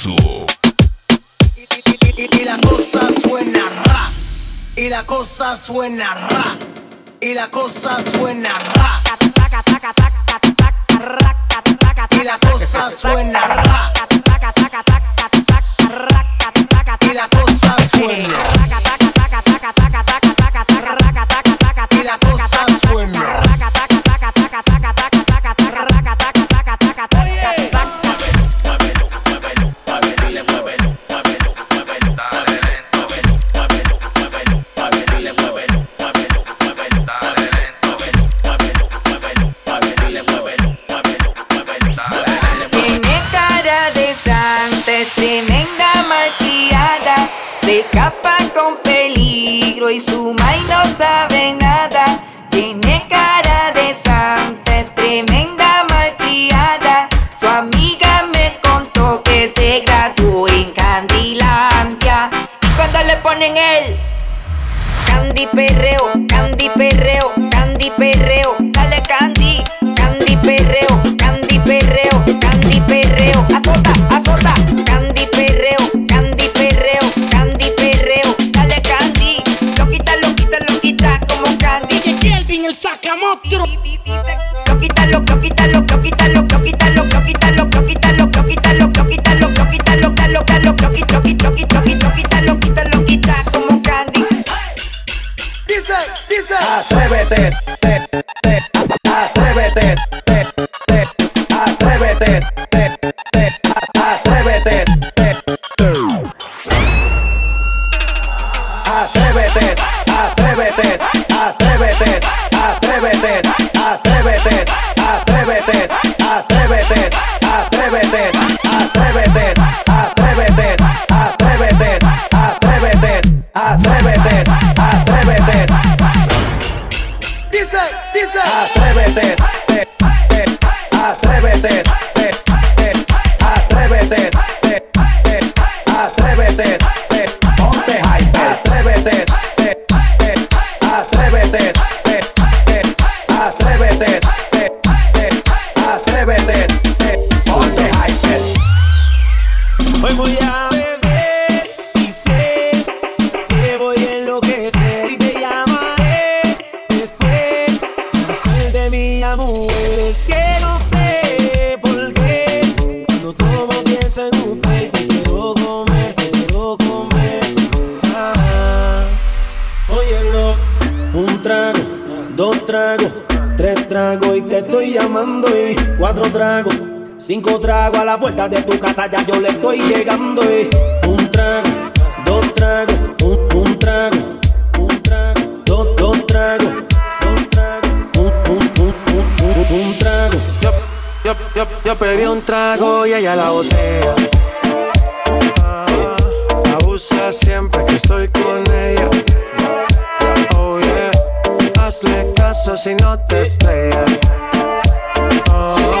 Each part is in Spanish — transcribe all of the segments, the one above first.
sabroso. Y, la cosa suena ra. Y la cosa suena ra. Y la cosa suena ra. Y la cosa suena ra. Y su mai no sabe nada. Tiene cara de santa, es tremenda malcriada. Su amiga me contó que se graduó en Candilandia. Y cuando le ponen el Candy perreo, Candy perreo, Candy perreo, Sacamotro. Lo quítalo, lo quítalo, lo quítalo, lo quítalo, lo quítalo, lo quítalo, lo quítalo, lo quítalo, lo quítalo, lo quítalo, lo quítalo, lo quítalo, lo quita como candy. Dice, dice. Atrévete, te, te, atrévete, te, te, atrévete, te, te, atrévete, te, atrévete, atrévete, atrévete. Atrévete, atrévete, atrévete, atrévete, atrévete, estoy llamando y cuatro tragos, cinco tragos a la puerta de tu casa, ya yo le estoy llegando y un trago, dos tragos, un, un trago, un trago, dos, dos tragos, dos tragos, un, un, un, un, trago. Yo, yo, yo, yo pedí un trago y ella la botella. Ah, abusa siempre que estoy con ella paso si no te estrellas. Oh.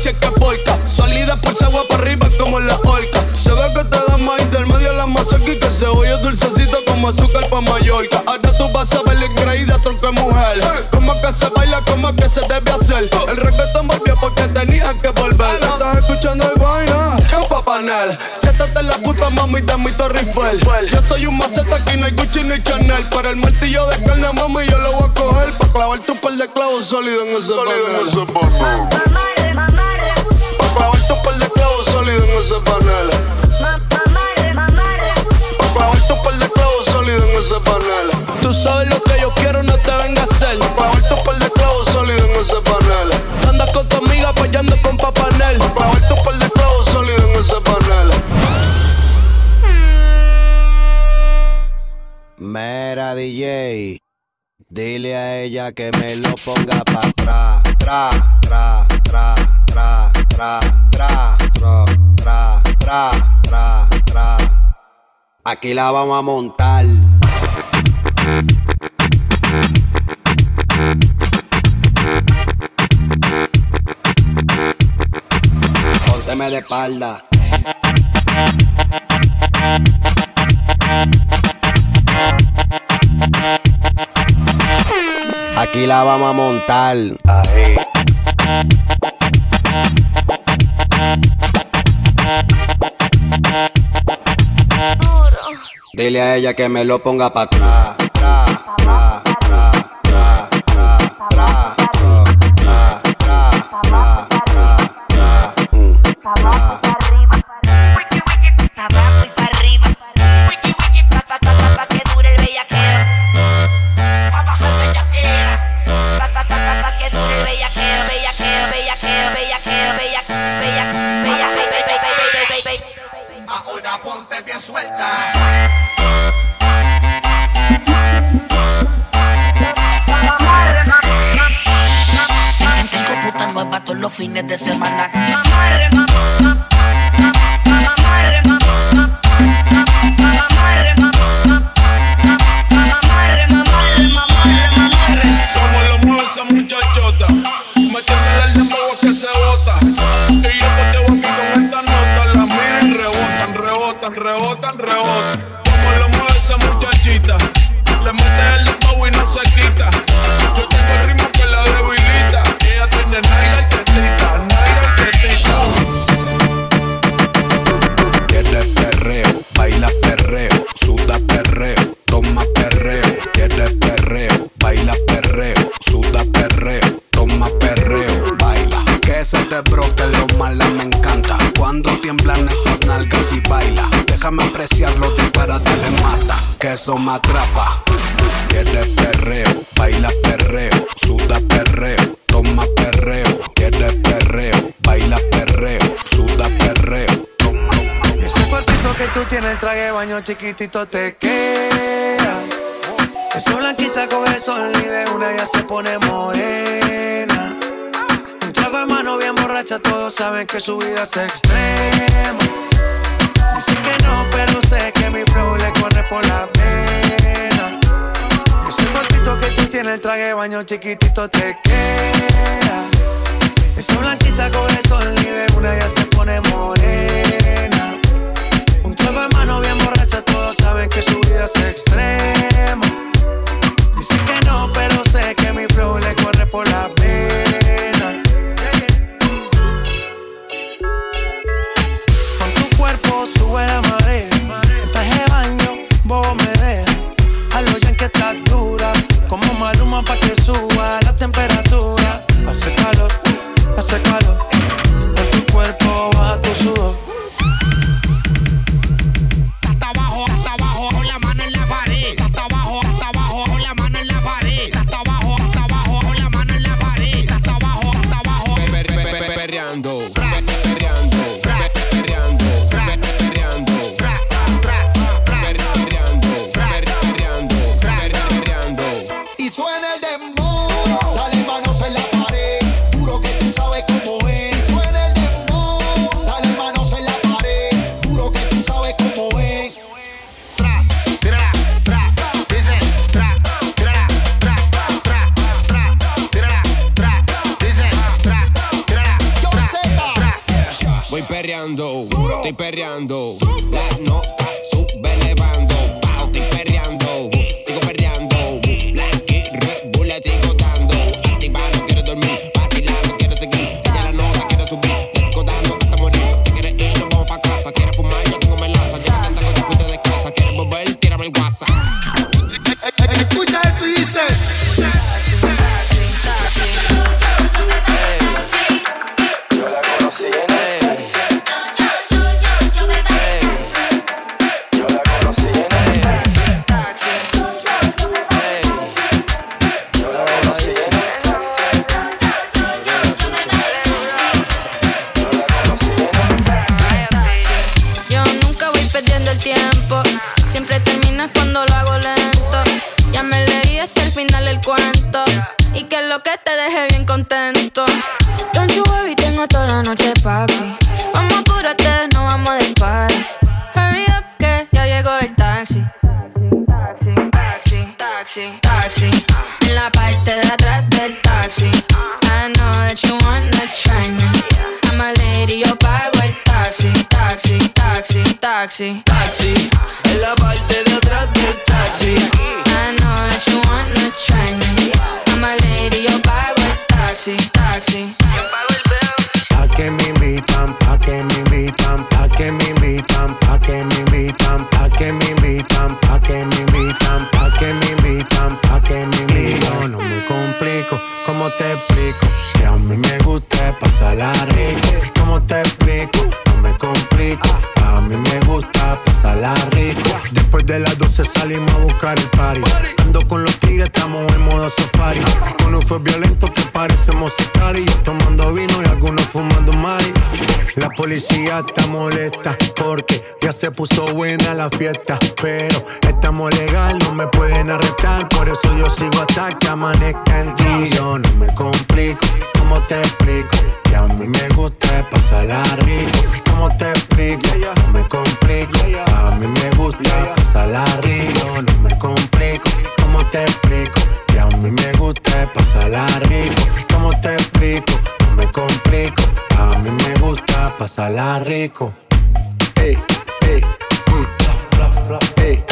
Si es que porca. Salida por agua para arriba como la orca. Se ve que te da más del medio la mazorca y que cebolla dulcecito como azúcar pa' Mallorca. Ahora tú vas a ver la increíble tronco mujer. Como que se baila, como que se debe hacer. El reggaetón volvió porque tenía que volver. Estás escuchando el vaina, en papanel. Siéntate en la puta mami de mi Torre Yo soy un maceta aquí no hay Gucci ni Chanel. Para el martillo de carne, mami, yo lo voy a coger. Pa' clavarte un par de clavos sólidos en ese panel DJ, dile a ella que me lo ponga pa' tra, tra, tra, tra, tra, tra, tra, tra, tra, tra, tra. Aquí la vamos a montar. Pónteme de espalda. Aquí la vamos a montar. Ahí. Dile a ella que me lo ponga pa' atrás. Ponte bien suelta. Tengo puta nueva todos los fines de semana. Eso me atrapa. Quiere perreo, baila perreo, suda perreo, toma perreo. Quiere perreo, baila perreo, suda perreo. Ese cuerpito que tú tienes, traje de baño chiquitito te queda. Esa blanquita con el sol una ya se pone morena. Un trago de mano bien borracha, todos saben que su vida es extrema. Dicen que no, tienes, el traje de baño chiquitito te queda. Esa blanquita con el sol y de una ya se pone morena. Un trago de mano bien borracha, todos saben que su vida es extrema. Dicen que no, Voy perreando, estoy perreando. La nota sube cuando lo hago lento. Ya me leí hasta el final del cuento. Y que lo que te deje bien contento. Don't you worry, tengo toda la noche, papi. Vamos, apúrate, no vamos de par. Hurry up, que ya llegó el taxi. Taxi, taxi, taxi, taxi. En la parte de atrás del taxi. I know that you wanna try me. I'm a lady, yo pago el taxi, taxi, taxi, taxi. Taxi, en la parte de atrás del taxi. I know that you wanna try me. I'm a lady, yo pago el taxi, taxi. Yo pago el bill. Pa' que me invitan, pa' que me invitan, pa' que me invitan, pa' que parecemos y Tomando vino y algunos fumando mari. La policía está molesta porque ya se puso buena la fiesta. Pero estamos legal, no me pueden arrestar. Por eso yo sigo hasta que amanezca en ti. Yo no me complico, ¿cómo te explico? Que a mí me gusta pasarla rico. ¿Cómo te explico? No me complico. A mí me gusta pasarla rico. No me complico. ¿Cómo te explico? A mí me gusta pasarla rico. ¿Cómo te explico? No me complico. A mí me gusta pasarla rico. Ey, ey, mm, ey,